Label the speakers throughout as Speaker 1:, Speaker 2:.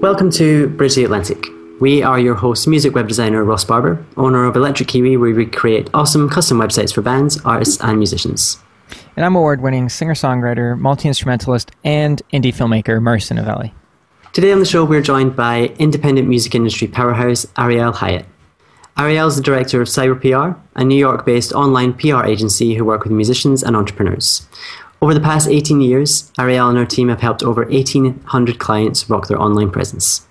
Speaker 1: Welcome to Bridge the Atlantic. We are your host, music web designer Ross Barber, owner of Electric Kiwi, where we create awesome custom websites for bands, artists, and musicians.
Speaker 2: And I'm award winning singer songwriter, multi instrumentalist, and indie filmmaker Marcia Novelli.
Speaker 1: Today on the show, we're joined by independent music industry powerhouse Ariel Hyatt. Ariel is the director of Cyber PR, a New York based online PR agency who work with musicians and entrepreneurs. Over the past 18 years, Ariel and her team have helped over 1,800 clients rock their online presence.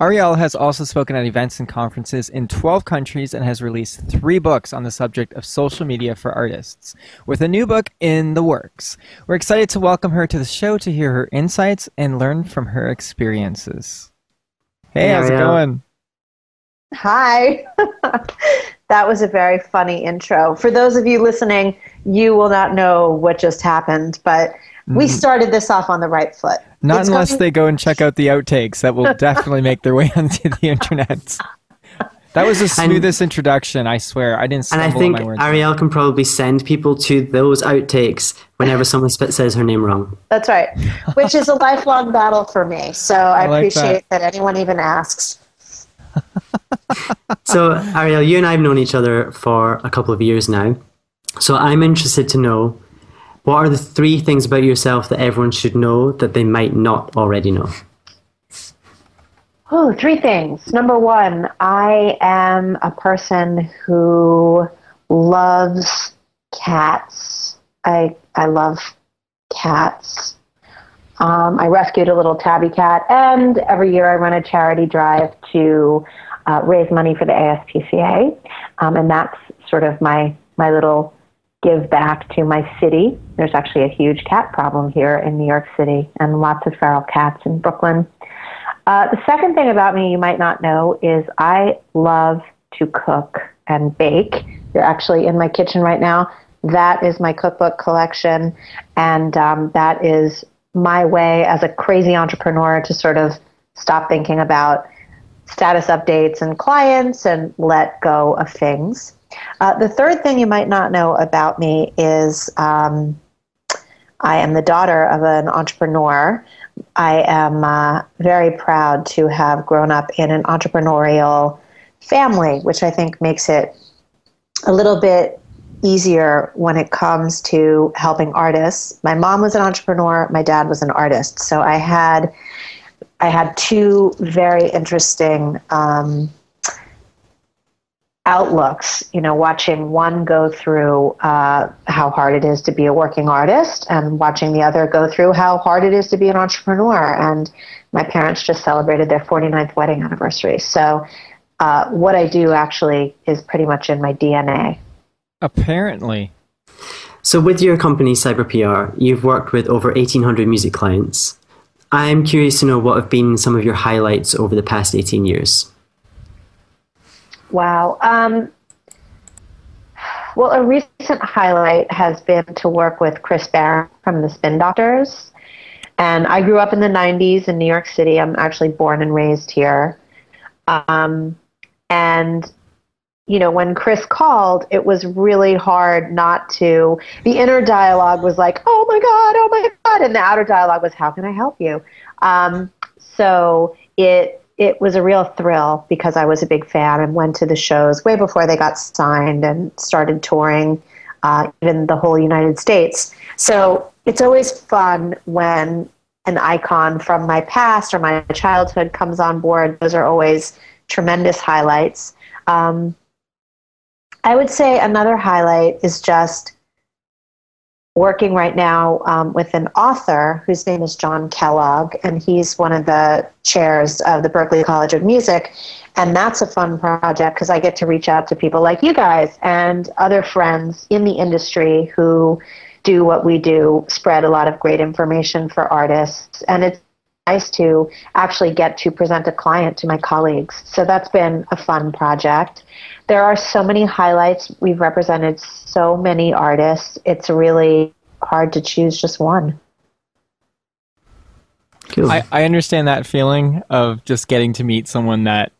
Speaker 2: Ariel has also spoken at events and conferences in 12 countries and has released three books on the subject of social media for artists, with a new book in the works. We're excited to welcome her to the show to hear her insights and learn from her experiences. Hey,
Speaker 1: Hey,
Speaker 2: how's it going?
Speaker 3: Hi. that was a very funny intro. For those of you listening, you will not know what just happened, but we started this off on the right foot.
Speaker 2: Mm-hmm. Not
Speaker 3: It's
Speaker 2: unless
Speaker 3: going-
Speaker 2: they go and check out the outtakes. That will definitely make their way onto the internet. That was the smoothest introduction, I swear. I didn't
Speaker 1: And
Speaker 2: stumble
Speaker 1: I
Speaker 2: on
Speaker 1: think
Speaker 2: my words.
Speaker 1: Ariel can probably send people to those outtakes whenever someone says her name wrong.
Speaker 3: That's right, which is a lifelong battle for me. So I,
Speaker 2: like
Speaker 3: appreciate that. anyone even asks.
Speaker 1: So, Ariel, you and I have known each other for a couple of years now. So, I'm interested to know what are the three things about yourself that everyone should know that they might not already know?
Speaker 3: Oh, three things. Number one, I am a person who loves cats. I I love cats. Um, I rescued a little tabby cat, and every year I run a charity drive to uh, raise money for the ASPCA, um, and that's sort of my my little give back to my city. There's actually a huge cat problem here in New York City, and lots of feral cats in Brooklyn. Uh, the second thing about me you might not know is I love to cook and bake. You're actually in my kitchen right now. That is my cookbook collection, and um, that is my way as a crazy entrepreneur to sort of stop thinking about status updates and clients and let go of things. Uh, the third thing you might not know about me is um, I am the daughter of an entrepreneur. I am uh, very proud to have grown up in an entrepreneurial family, which I think makes it a little bit easier when it comes to helping artists. My mom was an entrepreneur, my dad was an artist. So I had I had two very interesting um, outlooks. You know, watching one go through uh, how hard it is to be a working artist, and watching the other go through how hard it is to be an entrepreneur. And my parents just celebrated their 49th wedding anniversary. So, uh, what I do actually is pretty much in my DNA.
Speaker 2: Apparently.
Speaker 1: So, with your company, Cyber PR, you've worked with over 1,800 music clients. I'm curious to know what have been some of your highlights over the past 18 years.
Speaker 3: Wow. Um, well, a recent highlight has been to work with Chris Barron from the Spin Doctors. And I grew up in the 90s in New York City. I'm actually born and raised here. Um, and, you know, when Chris called, it was really hard not to. The inner dialogue was like, oh my God, oh my God. And the outer dialogue was, how can I help you? Um, so it it was a real thrill because I was a big fan and went to the shows way before they got signed and started touring uh, even the whole United States. So it's always fun when an icon from my past or my childhood comes on board. Those are always tremendous highlights. Um, I would say another highlight is just working right now um, with an author whose name is John Kellogg, and he's one of the chairs of the Berklee College of Music. And that's a fun project because I get to reach out to people like you guys and other friends in the industry who do what we do, spread a lot of great information for artists. And it's nice to actually get to present a client to my colleagues. So that's been a fun project. There are so many highlights. We've represented so many artists. It's really hard to choose just one.
Speaker 2: Cool. I, I understand that feeling of just getting to meet someone that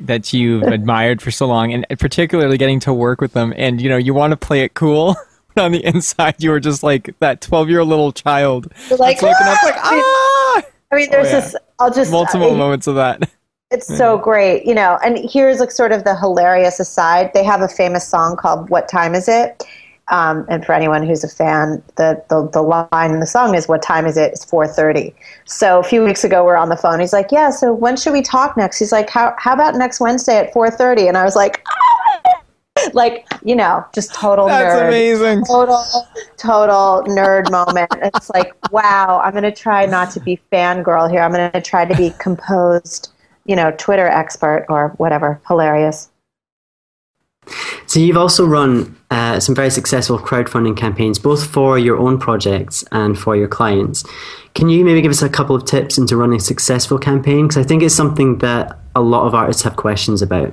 Speaker 2: that you've admired for so long and particularly getting to work with them and you know you want to play it cool but on the inside you were just like that 12 year old little child
Speaker 3: like,
Speaker 2: looking up like ah
Speaker 3: I mean, there's oh, yeah. this. I'll just
Speaker 2: multiple uh, moments of that.
Speaker 3: It's yeah. so great, you know. And here's like sort of the hilarious aside. They have a famous song called "What Time Is It." Um, and for anyone who's a fan, the, the the line in the song is "What time is it?" It's four thirty. So a few weeks ago, we're on the phone. He's like, "Yeah, so when should we talk next?" He's like, "How how about next Wednesday at 4.30? And I was like, ah! like you know just total
Speaker 2: That's
Speaker 3: nerd
Speaker 2: amazing
Speaker 3: total total nerd moment it's like wow i'm going to try not to be fangirl here i'm going to try to be composed you know twitter expert or whatever. Hilarious.
Speaker 1: So you've also run uh, some very successful crowdfunding campaigns both for your own projects and for your clients. Can you maybe give us a couple of tips into running a successful campaign? Because i think it's something that a lot of artists have questions about.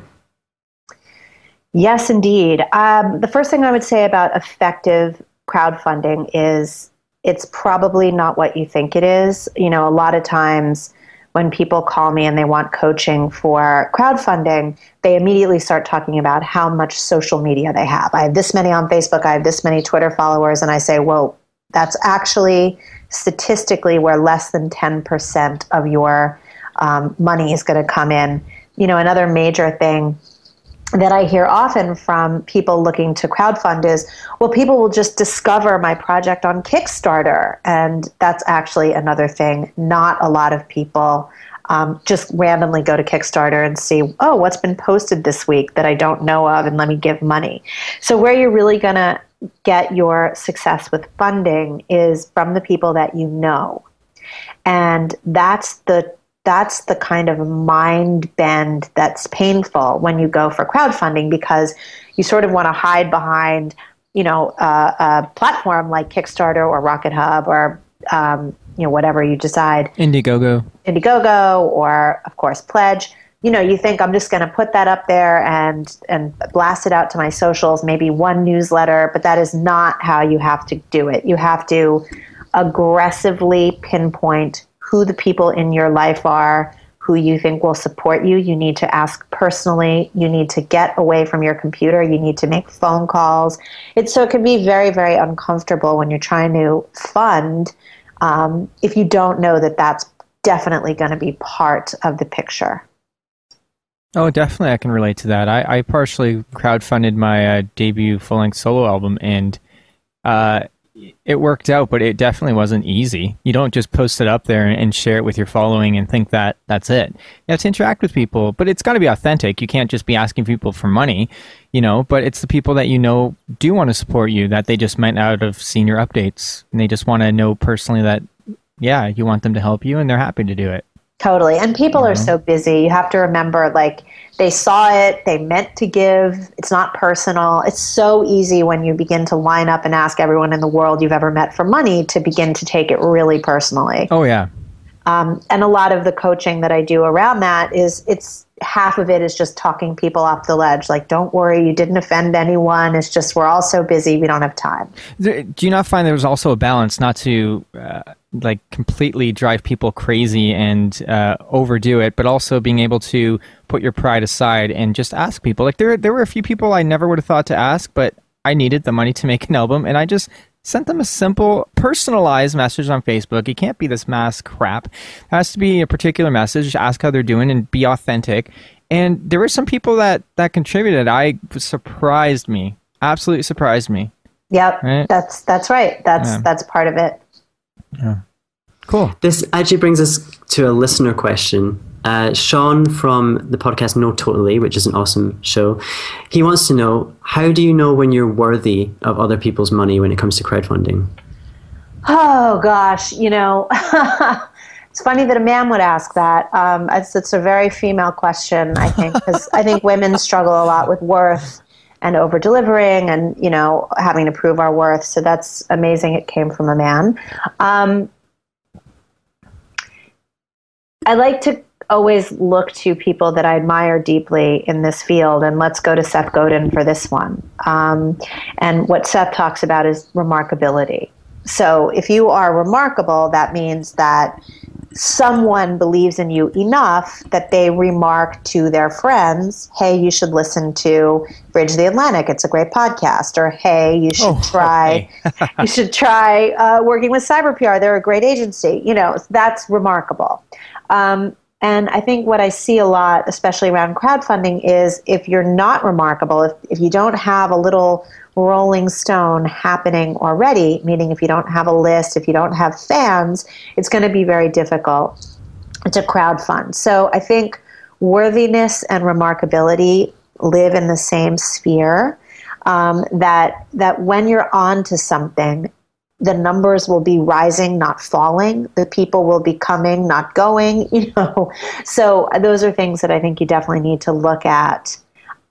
Speaker 3: Yes, indeed. Um, the first thing I would say about effective crowdfunding is it's probably not what you think it is. You know, a lot of times when people call me and they want coaching for crowdfunding, they immediately start talking about how much social media they have. I have this many on Facebook, I have this many Twitter followers, and I say, well, that's actually statistically where less than 10% of your um, money is going to come in. You know, another major thing that I hear often from people looking to crowdfund is, well, people will just discover my project on Kickstarter. And that's actually another thing. Not a lot of people um, just randomly go to Kickstarter and see, oh, what's been posted this week that I don't know of, and let me give money. So, where you're really going to get your success with funding is from the people that you know. And that's the that's the kind of mind bend that's painful when you go for crowdfunding because you sort of want to hide behind you know uh, a platform like kickstarter or RocketHub or um, you know whatever you decide.
Speaker 2: Indiegogo.
Speaker 3: Indiegogo or of course pledge. You know you think i'm just going to put that up there and and blast it out to my socials maybe one newsletter but that is not how you have to do it. You have to aggressively pinpoint who the people in your life are who you think will support you. You need to ask personally. You need to get away from your computer. You need to make phone calls. It's, so it can be very, very uncomfortable when you're trying to fund um, if you don't know that that's definitely going to be part of the picture.
Speaker 2: Oh, definitely, I can relate to that. I, I partially crowdfunded my uh, debut full length solo album, and uh, it worked out, but it definitely wasn't easy. You don't just post it up there and share it with your following and think that that's it. You have to interact with people, but it's got to be authentic. You can't just be asking people for money, you know, but it's the people that you know do want to support you that they just might have seen your updates and they just want to know personally that, yeah, you want them to help you and they're happy to do it.
Speaker 3: Totally. And people mm-hmm. are so busy. You have to remember, like, they saw it, they meant to give. It's not personal. It's so easy when you begin to line up and ask everyone in the world you've ever met for money to begin to take it really personally.
Speaker 2: Oh, yeah.
Speaker 3: Um, and a lot of the coaching that I do around that is it's half of it is just talking people off the ledge. Like, don't worry, you didn't offend anyone. It's just we're all so busy, we don't have time.
Speaker 2: Do you not find there's also a balance not to uh, like completely drive people crazy and uh, overdo it, but also being able to put your pride aside and just ask people? Like, there there were a few people I never would have thought to ask, but I needed the money to make an album, and I just sent them a simple personalized message on Facebook. It can't be this mass crap. It has to be a particular message. Ask how they're doing and be authentic. And there were some people that that contributed. I surprised me. Absolutely surprised me.
Speaker 3: Yep. Right? That's that's right. That's yeah. that's part of it.
Speaker 2: Yeah. Cool.
Speaker 1: This actually brings us to a listener question. Uh, Sean from the podcast No Totally, which is an awesome show, he wants to know how do you know when you're worthy of other people's money when it comes to crowdfunding?
Speaker 3: Oh gosh, you know, it's funny that a man would ask that. Um, it's, it's a very female question, I think, because I think women struggle a lot with worth and over delivering and you know having to prove our worth. So that's amazing. It came from a man. Um, I like to always look to people that I admire deeply in this field, and let's go to Seth Godin for this one. Um, and what Seth talks about is remarkability. So if you are remarkable, that means that someone believes in you enough that they remark to their friends, hey, you should listen to Bridge the Atlantic. It's a great podcast. Or, hey, you should
Speaker 2: Oh,
Speaker 3: try, you should try uh, working with CyberPR. They're a great agency. You know, that's remarkable. Um, and I think what I see a lot, especially around crowdfunding, is if you're not remarkable, if, if you don't have a little rolling stone happening already, meaning if you don't have a list, if you don't have fans, it's going to be very difficult to crowdfund. So I think worthiness and remarkability live in the same sphere. Um, that that when you're on to something, the numbers will be rising, not falling. The people will be coming, not going. You know, so those are things that I think you definitely need to look at.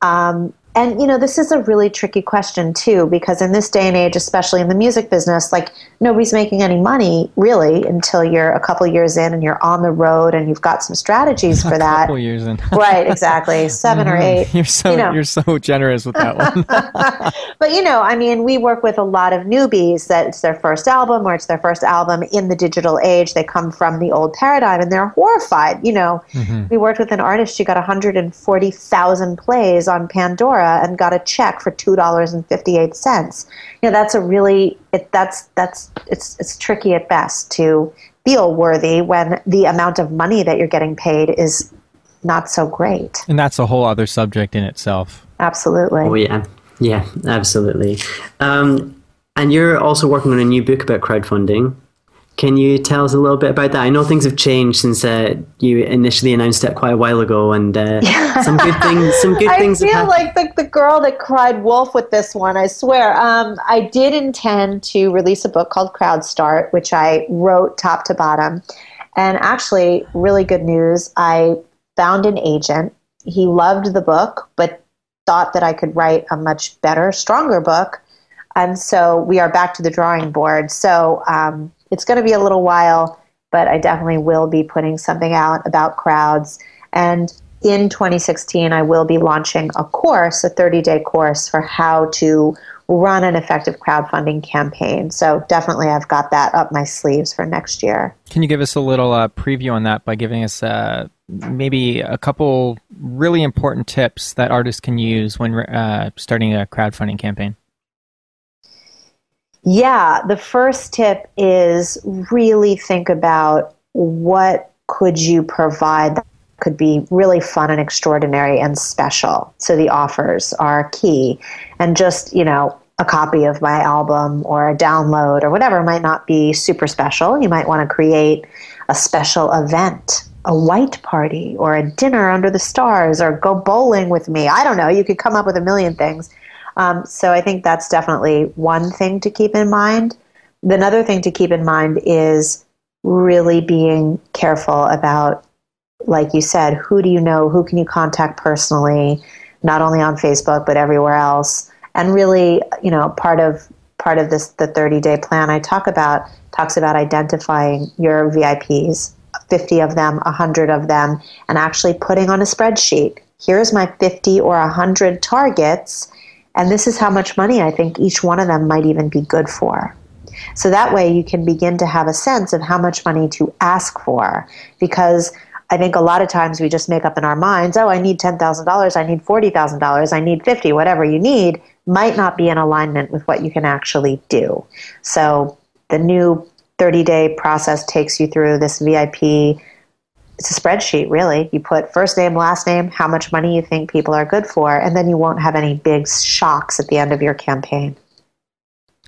Speaker 3: Um, and you know, this is a really tricky question too, because in this day and age, especially in the music business, like nobody's making any money really until you're a couple years in and you're on the road and you've got some strategies for that.
Speaker 2: couple years in.
Speaker 3: right, exactly, 7 or mm-hmm. eight.
Speaker 2: You're so
Speaker 3: you know.
Speaker 2: are so generous with that one.
Speaker 3: but you know, I mean, we work with a lot of newbies that it's their first album or it's their first album in the digital age. They come from the old paradigm and they're horrified. You know, mm-hmm. we worked with an artist, she got 140,000 plays on Pandora and got a check for $2.58. You know, that's a really it, that's that's it's it's tricky at best to feel worthy when the amount of money that you're getting paid is not so great.
Speaker 2: and that's a whole other subject in itself.
Speaker 3: Absolutely.
Speaker 1: Oh yeah, yeah, absolutely. Um, and you're also working on a new book about crowdfunding. Can you tell us a little bit about that? I know things have changed since uh, you initially announced it quite a while ago, and uh, some good things. Some good
Speaker 3: I
Speaker 1: things. have
Speaker 3: feel like the, the girl that cried wolf with this one, I swear. Um, I did intend to release a book called Crowd Start, which I wrote top to bottom. And actually, really good news. I found an agent. He loved the book, but thought that I could write a much better, stronger book. And so we are back to the drawing board. So um, it's going to be a little while, but I definitely will be putting something out about crowds. And in 2016, I will be launching a course, a 30 day course for how to run an effective crowdfunding campaign. So definitely, I've got that up my sleeves for next year.
Speaker 2: Can you give us a little uh, preview on that by giving us uh, maybe a couple really important tips that artists can use when uh, starting a crowdfunding campaign?
Speaker 3: Yeah, the first tip is really think about what could you provide that could be really fun and extraordinary and special. So the offers are key. And just, you know, a copy of my album or a download or whatever might not be super special. You might want to create a special event, a white party or a dinner under the stars or go bowling with me. I don't know. You could come up with a million things. Um, so I think that's definitely one thing to keep in mind. Another thing to keep in mind is really being careful about, like you said, who do you know, who can you contact personally, not only on Facebook but everywhere else, and really, you know, part of part of this the 30 day plan I talk about talks about identifying your VIPs, 50 of them, 100 of them, and actually putting on a spreadsheet. Here's my 50 or 100 targets and this is how much money I think each one of them might even be good for. So that way you can begin to have a sense of how much money to ask for. Because I think a lot of times we just make up in our minds, oh, I need $10,000, I need $40,000, I need 50, whatever you need, might not be in alignment with what you can actually do. So the new 30 day process takes you through this VIP it's a spreadsheet really you put first name last name how much money you think people are good for and then you won't have any big shocks at the end of your campaign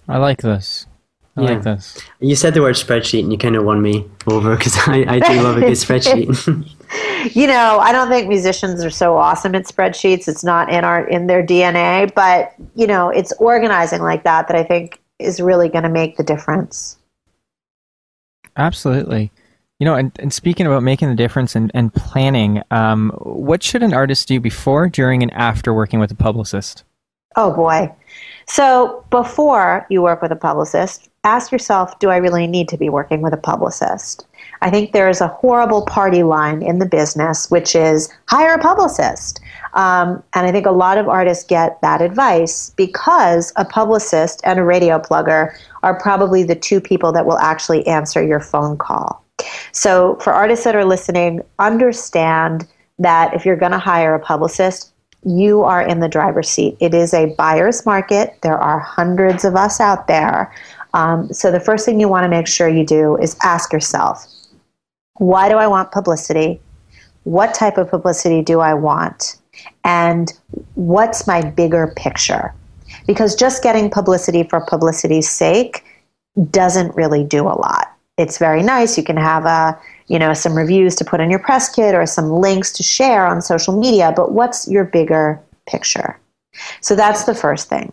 Speaker 2: I like this. I like this.
Speaker 1: You said the word spreadsheet and you kind of won me over because I, I do love a good spreadsheet.
Speaker 3: you know, I don't think musicians are so awesome at spreadsheets. It's not in our in their DNA, but you know, it's organizing like that that I think is really going to make the difference.
Speaker 2: Absolutely. You know, and, and speaking about making the difference and, and planning, um, what should an artist do before, during, and after working with a publicist?
Speaker 3: Oh boy. So before you work with a publicist, ask yourself, do I really need to be working with a publicist? I think there is a horrible party line in the business, which is hire a publicist. Um, and I think a lot of artists get that advice because a publicist and a radio plugger are probably the two people that will actually answer your phone call. So, for artists that are listening, understand that if you're going to hire a publicist, you are in the driver's seat. It is a buyer's market. There are hundreds of us out there. Um, so, the first thing you want to make sure you do is ask yourself why do I want publicity? What type of publicity do I want? And what's my bigger picture? Because just getting publicity for publicity's sake doesn't really do a lot it's very nice. You can have a, you know, some reviews to put in your press kit or some links to share on social media, but what's your bigger picture? So that's the first thing.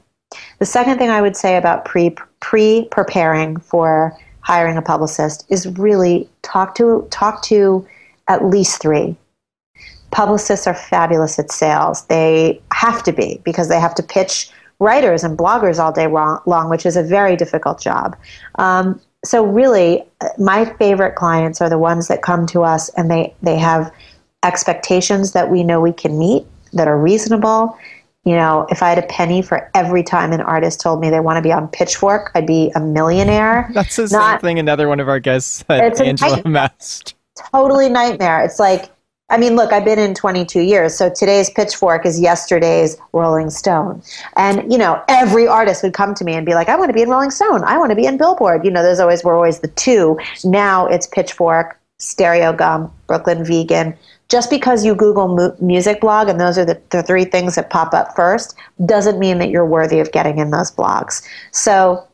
Speaker 3: The second thing I would say about pre pre preparing for hiring a publicist is really talk to talk to at least 3. Publicists are fabulous at sales. They have to be because they have to pitch writers and bloggers all day long, which is a very difficult job. Um, so really uh, my favorite clients are the ones that come to us and they they have expectations that we know we can meet that are reasonable. You know if i had a penny for every time an artist told me they want to be on pitchfork i'd be a millionaire.
Speaker 2: That's the Not, same thing another one of our guests said angela mast.
Speaker 3: Totally nightmare. It's like I mean, look, I've been in 22 years, so today's Pitchfork is yesterday's Rolling Stone. And, you know, every artist would come to me and be like, I want to be in Rolling Stone. I want to be in Billboard. You know, there's always, we're always the two. Now it's Pitchfork, Stereogum, Brooklyn Vegan. Just because you Google mu- music blog and those are the, the three things that pop up first doesn't mean that you're worthy of getting in those blogs. So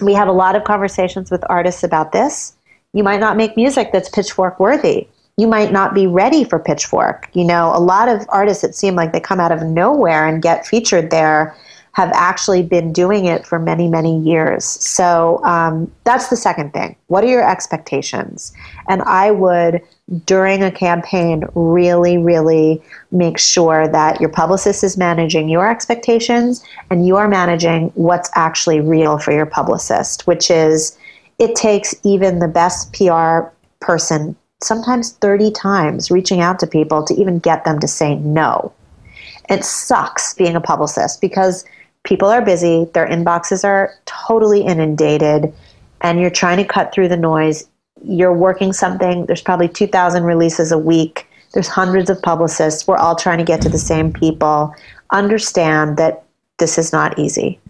Speaker 3: we have a lot of conversations with artists about this. You might not make music that's pitchfork worthy you might not be ready for Pitchfork. You know, a lot of artists that seem like they come out of nowhere and get featured there have actually been doing it for many, many years. So um, that's the second thing. What are your expectations? And I would, during a campaign, really, really make sure that your publicist is managing your expectations and you are managing what's actually real for your publicist, which is it takes even the best PR person sometimes 30 times reaching out to people to even get them to say no. It sucks being a publicist because people are busy, their inboxes are totally inundated, and you're trying to cut through the noise. You're working something, there's probably 2,000 releases a week, there's hundreds of publicists. We're all trying to get to the same people. Understand that this is not easy.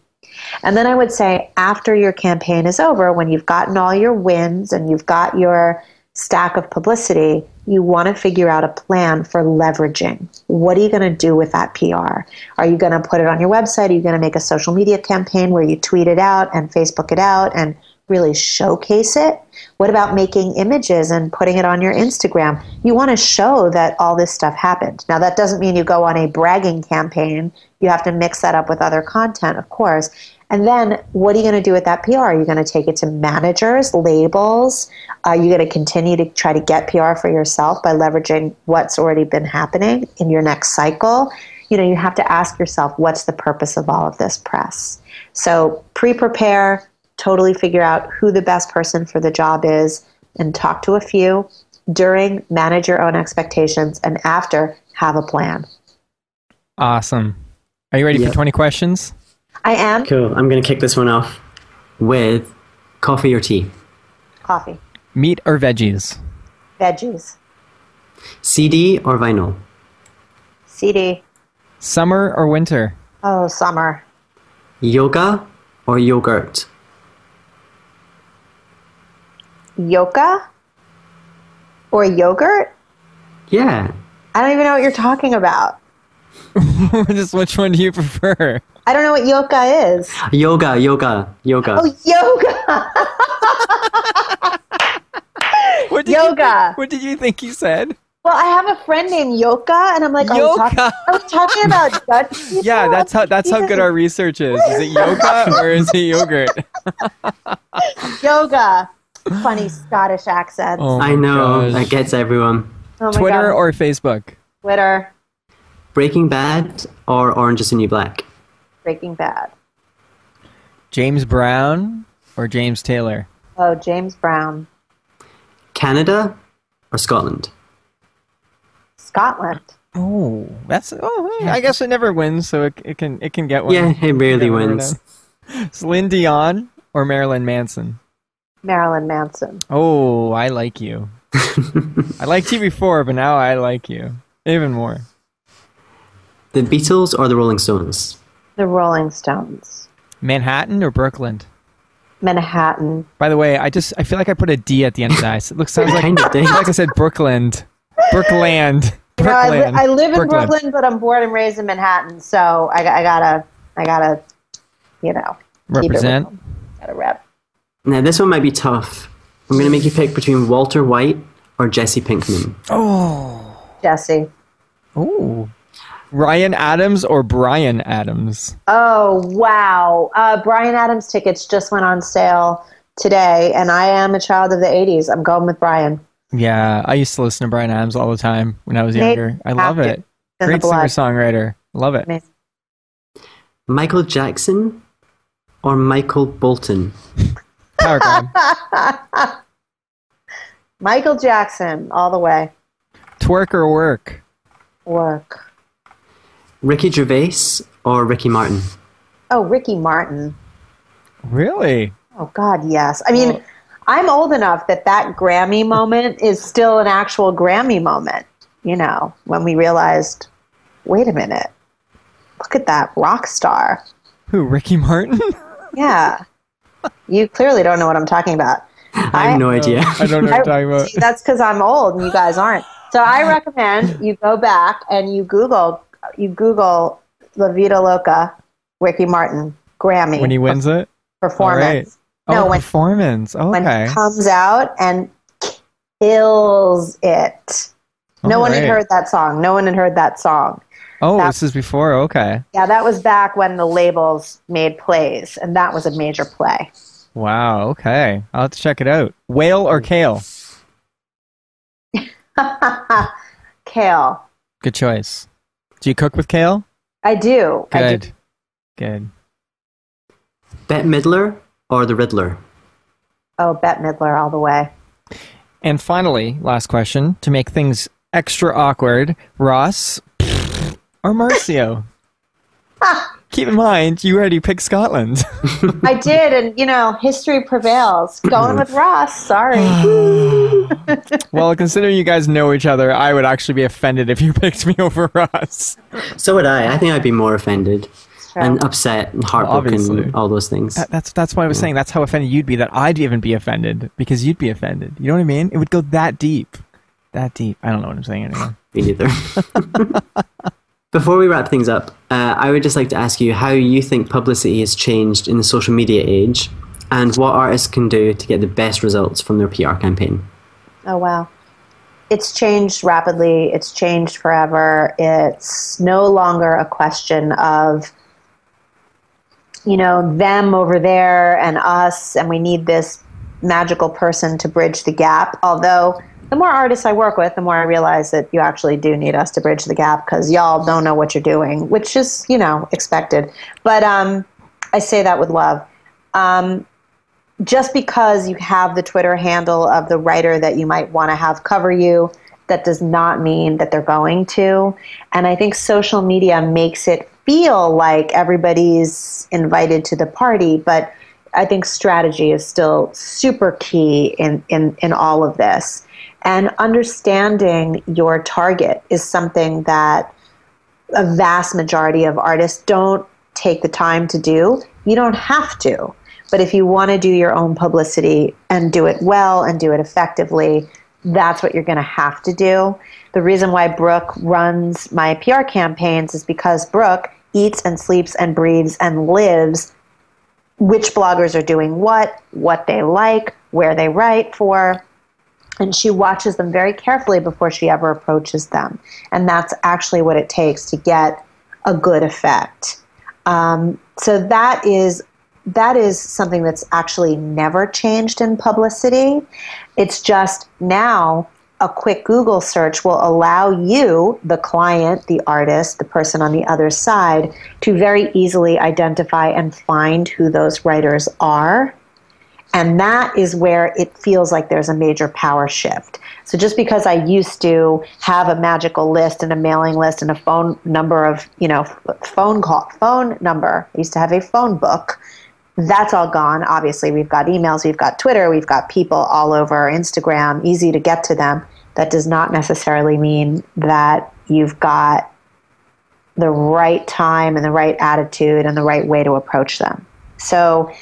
Speaker 3: And then I would say, after your campaign is over, when you've gotten all your wins and you've got your stack of publicity, you want to figure out a plan for leveraging. What are you going to do with that PR? Are you going to put it on your website? Are you going to make a social media campaign where you tweet it out and Facebook it out and really showcase it? What about making images and putting it on your Instagram? You want to show that all this stuff happened. Now, that doesn't mean you go on a bragging campaign. You have to mix that up with other content, of course. And then what are you going to do with that PR? Are you going to take it to managers, labels? Are you going to continue to try to get PR for yourself by leveraging what's already been happening in your next cycle? You know, you have to ask yourself, what's the purpose of all of this press? So pre prepare, totally figure out who the best person for the job is, and talk to a few. During, manage your own expectations, and after, have a plan.
Speaker 2: Awesome. Are you ready yep. for 20 questions?
Speaker 3: I am.
Speaker 1: Cool. I'm going to kick this one off with coffee or tea?
Speaker 3: Coffee.
Speaker 2: Meat or veggies?
Speaker 3: Veggies.
Speaker 1: CD or vinyl?
Speaker 3: CD.
Speaker 2: Summer or winter?
Speaker 3: Oh, summer.
Speaker 1: Yoga or yogurt?
Speaker 3: Yoga? Or yogurt?
Speaker 1: Yeah.
Speaker 3: I don't even know what you're talking about.
Speaker 2: Just which one do you prefer?
Speaker 3: I don't know what yoga is.
Speaker 1: Yoga, yoga, yoga.
Speaker 3: Oh, yoga.
Speaker 2: What did
Speaker 3: Yoga.
Speaker 2: You, what did you think he said?
Speaker 3: Well, I have a friend named Yoka, and I'm like, are we talking,
Speaker 2: Yoka.
Speaker 3: are we talking about Dutch people?
Speaker 2: Yeah, that's how that's how good our research is. Is it yoga or is it yogurt?
Speaker 3: yoga. Funny Scottish accent.
Speaker 2: Oh
Speaker 1: I know
Speaker 2: gosh.
Speaker 1: that gets everyone.
Speaker 3: Oh
Speaker 2: Twitter
Speaker 3: God.
Speaker 2: or Facebook?
Speaker 3: Twitter.
Speaker 1: Breaking Bad or Orange is the New Black?
Speaker 3: Breaking Bad.
Speaker 2: James Brown or James Taylor?
Speaker 3: Oh, James Brown.
Speaker 1: Canada or Scotland?
Speaker 3: Scotland.
Speaker 2: Oh, that's oh. I guess it never wins, so it, it can it can get one.
Speaker 1: Yeah, it rarely wins.
Speaker 2: down. Celine Dion or Marilyn Manson?
Speaker 3: Marilyn Manson.
Speaker 2: Oh, I like you. I liked you before, but now I like you even more.
Speaker 1: The Beatles or the Rolling Stones?
Speaker 3: The Rolling Stones.
Speaker 2: Manhattan or Brooklyn?
Speaker 3: Manhattan.
Speaker 2: By the way, I just I feel like I put a D at the end of that. It looks sounds like
Speaker 1: Kind of did.
Speaker 2: like I said Brooklyn, Brookland,
Speaker 3: You know, I, li-
Speaker 2: Brooklyn.
Speaker 3: I live in
Speaker 2: Brooklyn.
Speaker 3: Brooklyn, but I'm born and raised in Manhattan, so I, I gotta, I gotta, you know, keep it
Speaker 2: Represent.
Speaker 3: real. Gotta rep.
Speaker 1: Now, this one might be tough. I'm going to make you pick between Walter White or Jesse Pinkman.
Speaker 3: Oh, Jesse.
Speaker 2: Ooh. Ryan Adams or Bryan Adams?
Speaker 3: Oh wow! Uh, Bryan Adams tickets just went on sale today, and I am a child of the '80s. I'm going with Bryan.
Speaker 2: Yeah, I used to listen to Bryan Adams all the time when I was
Speaker 3: Nate
Speaker 2: younger. I love it. Great singer songwriter. Love it.
Speaker 3: Amazing.
Speaker 1: Michael Jackson or Michael Bolton?
Speaker 2: Power grab.
Speaker 3: Michael Jackson, all the way.
Speaker 2: Twerk or work?
Speaker 3: Work.
Speaker 1: Ricky Gervais or Ricky Martin?
Speaker 3: Oh, Ricky Martin.
Speaker 2: Really?
Speaker 3: Oh God, yes. I mean,
Speaker 2: Well-
Speaker 3: I'm old enough that that Grammy moment is still an actual Grammy moment. You know, when we realized, wait a minute, look at that rock star.
Speaker 2: Who? Ricky Martin?
Speaker 3: Yeah, you clearly don't know what I'm talking about.
Speaker 1: I have no idea.
Speaker 2: I don't know what you're talking about.
Speaker 3: That's because I'm old and you guys aren't. So I recommend you go back and you Google you Google La Vida Loca, Ricky Martin Grammy
Speaker 2: When he wins it?
Speaker 3: performance.
Speaker 2: Oh,
Speaker 3: No, when
Speaker 2: performance.
Speaker 3: when
Speaker 2: Okay.
Speaker 3: he comes out and kills it. No
Speaker 2: All
Speaker 3: one had heard that song. No one had heard that song.
Speaker 2: Oh,
Speaker 3: that-
Speaker 2: this is before. Okay.
Speaker 3: Yeah, that was back when the labels made plays, and that was a major play.
Speaker 2: Wow. Okay. I'll have to check it out. Whale or kale?
Speaker 3: Kale.
Speaker 2: Good choice. Do you cook with kale?
Speaker 3: I do. I do.
Speaker 2: Good. Good.
Speaker 1: Bette Midler or the Riddler?
Speaker 3: Oh, Bette Midler all the way.
Speaker 2: And finally, last question to make things extra awkward: Ross or Marcia? Keep in mind, you already picked Scotland.
Speaker 3: I did, and you know, history prevails. Going with Ross. Sorry.
Speaker 2: well, considering you guys know each other, I would actually be offended if you picked me over Ross.
Speaker 1: So would I. I think I'd be more offended and upset and heartbroken
Speaker 2: obviously.
Speaker 1: and all those things.
Speaker 2: That, that's that's why I was saying that's how offended you'd be. That I'd even be offended because you'd be offended. You know what I mean? It would go that deep, that deep. I don't know what I'm saying anymore.
Speaker 1: Me neither. Before we wrap things up, uh, I would just like to ask you how you think publicity has changed in the social media age and what artists can do to get the best results from their PR campaign.
Speaker 3: Oh wow. It's changed rapidly. It's changed forever. It's no longer a question of you know them over there and us and we need this magical person to bridge the gap. Although the more artists I work with, the more I realize that you actually do need us to bridge the gap because y'all don't know what you're doing, which is, you know, expected. But um, I say that with love. Um, just because you have the Twitter handle of the writer that you might want to have cover you, that does not mean that they're going to. And I think social media makes it feel like everybody's invited to the party, but I think strategy is still super key in, in, in all of this. And understanding your target is something that a vast majority of artists don't take the time to do. You don't have to. But if you want to do your own publicity and do it well and do it effectively, that's what you're going to have to do. The reason why Brooke runs my PR campaigns is because Brooke eats and sleeps and breathes and lives which bloggers are doing what, what they like, where they write for. And she watches them very carefully before she ever approaches them. And that's actually what it takes to get a good effect. Um, so that is that is something that's actually never changed in publicity. It's just now a quick Google search will allow you, the client, the artist, the person on the other side, to very easily identify and find who those writers are. And that is where it feels like there's a major power shift. So just because I used to have a magical list and a mailing list and a phone number of, you know, phone call, phone number, I used to have a phone book that's all gone. Obviously, we've got emails, we've got Twitter, we've got people all over Instagram, easy to get to them. That does not necessarily mean that you've got the right time and the right attitude and the right way to approach them. So,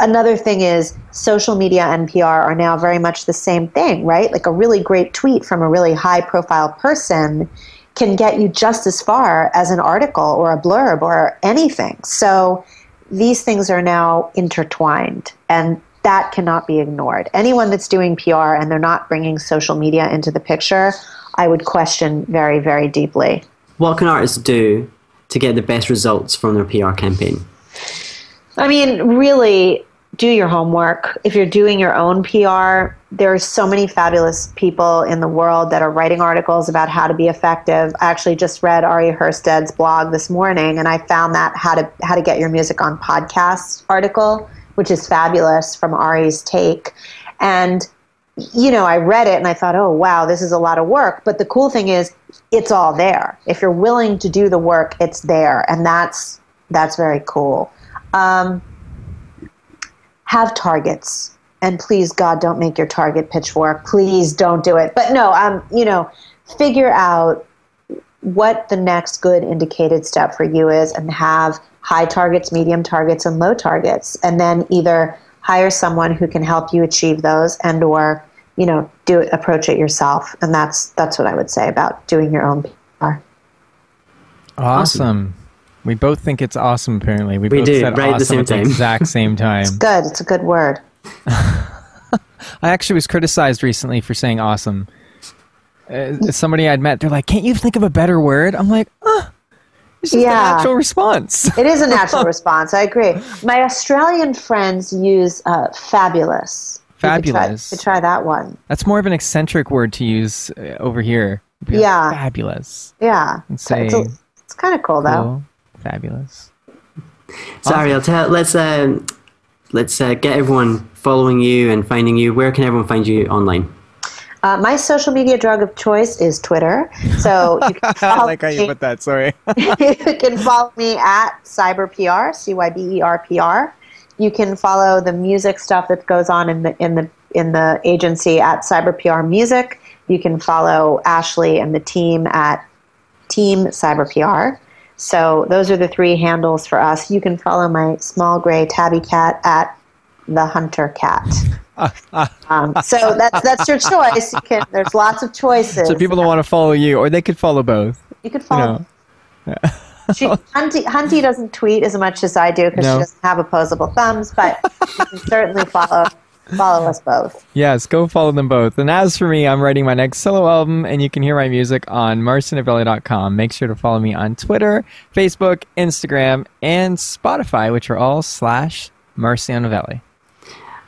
Speaker 3: another thing is social media and PR are now very much the same thing, right? Like a really great tweet from a really high profile person can get you just as far as an article or a blurb or anything. So, these things are now intertwined and that cannot be ignored. Anyone that's doing PR and they're not bringing social media into the picture, I would question very, very deeply.
Speaker 1: What can artists do to get the best results from their PR campaign?
Speaker 3: I mean, really, do your homework. If you're doing your own PR, there are so many fabulous people in the world that are writing articles about how to be effective. I actually just read Ari Herstand's blog this morning, and I found that how to how to get your music on podcasts article, which is fabulous from Ari's take. And you know, I read it and I thought, oh wow, this is a lot of work. But the cool thing is, it's all there. If you're willing to do the work, it's there, and that's that's very cool. Um, have targets. And please god don't make your target pitchfork. Please don't do it. But no um you know figure out what the next good indicated step for you is and have high targets medium targets and low targets. And then either hire someone who can help you achieve those and or you know do it approach it yourself. And that's that's what i would say about doing your own pr
Speaker 2: awesome. awesome. We both think it's awesome. Apparently, we,
Speaker 1: we
Speaker 2: both
Speaker 1: do
Speaker 2: said
Speaker 1: right
Speaker 2: awesome
Speaker 1: at the same
Speaker 2: at the
Speaker 1: time.
Speaker 2: exact same time.
Speaker 3: it's good. It's a good word.
Speaker 2: I actually was criticized recently for saying awesome. Uh, somebody I'd met, they're like, "Can't you think of a better word?" I'm like, "Uh, it's just
Speaker 3: Yeah.
Speaker 2: a natural response."
Speaker 3: It is a natural response. I agree. My Australian friends use uh, fabulous. You could try-
Speaker 2: Fabulous.
Speaker 3: You could try that one.
Speaker 2: That's more of an eccentric word to use uh, over here. Like,
Speaker 3: Yeah.
Speaker 2: fabulous.
Speaker 3: Yeah.
Speaker 2: And
Speaker 3: So it's,
Speaker 2: say
Speaker 3: it's kind of cool, though.
Speaker 2: Cool, fabulous.
Speaker 1: So Ariel, tell, let's um, let's uh, get everyone following you and finding you. Where can everyone find you online?
Speaker 3: Uh, my social media drug of choice is Twitter. So you can
Speaker 2: I
Speaker 3: follow,
Speaker 2: like how you put that. Sorry.
Speaker 3: you can follow me at CyberPR, C Y B E R P R. You can follow the music stuff that goes on in the in the in the agency at CyberPR Music. You can follow Ashley and the team at Team CyberPR. So those are the three handles for us. You can follow my small gray tabby cat at the Hunter Cat. um, so that's that's your choice. You can. There's lots of choices.
Speaker 2: so people don't want to follow you, or they could follow both.
Speaker 3: You could follow. she, Hunty, Hunty doesn't tweet as much as I do because
Speaker 2: No.
Speaker 3: she doesn't have opposable thumbs, but you can certainly follow follow us both.
Speaker 2: Yes, go follow them both. And as for me, I'm writing my next solo album, and you can hear my music on marcianovelli.com. Make sure to follow me on Twitter, Facebook, Instagram, and Spotify, which are all slash Marciannovelli.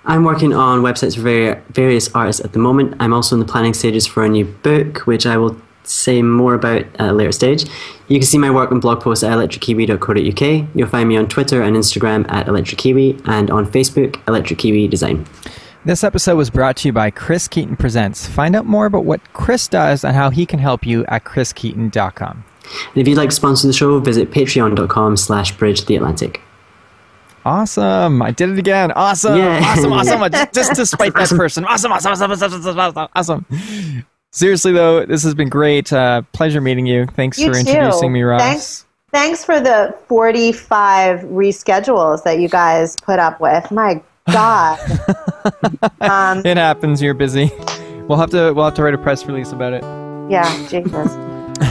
Speaker 1: I'm working on websites for vari- various artists at the moment. I'm also in the planning stages for a new book, which I will say more about at a later stage. You can see my work and blog posts at electrickiwi.co.uk. You'll find me on Twitter and Instagram at electrickiwi and on Facebook, Electric Kiwi Design.
Speaker 2: This episode was brought to you by Chris Keaton Presents. Find out more about what Chris does and how he can help you at chriskeaton.com.
Speaker 1: And if you'd like to sponsor the show, visit patreon.com slash bridge the Atlantic.
Speaker 2: Awesome. I did it again. Awesome.
Speaker 1: Yeah.
Speaker 2: Awesome. Awesome. just, just despite that person. Awesome. Awesome. Awesome. Awesome. Awesome. Awesome. Awesome. Seriously, though, this has been great. Uh, pleasure meeting you. Thanks
Speaker 3: You
Speaker 2: for
Speaker 3: too.
Speaker 2: introducing me, Ross.
Speaker 3: Thanks. Thanks for the 45 reschedules that you guys put up with. My God. um,
Speaker 2: It happens. You're busy. We'll have to we'll have to write a press release about it.
Speaker 3: yeah, Jesus.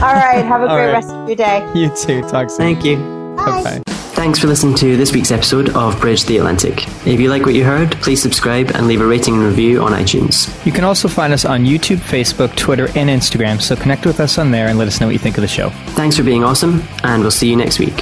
Speaker 3: All right. Have a great
Speaker 2: right.
Speaker 3: rest of your day.
Speaker 2: You too. Talk soon.
Speaker 1: Thank you.
Speaker 3: Bye.
Speaker 2: Bye.
Speaker 1: Thanks for listening to this week's episode of Bridge the Atlantic. If you like what you heard, please subscribe and leave a rating and review on iTunes.
Speaker 4: You can also find us on YouTube, Facebook, Twitter, and Instagram, so connect with us on there and let us know what you think of the show.
Speaker 1: Thanks for being awesome, and we'll see you next week.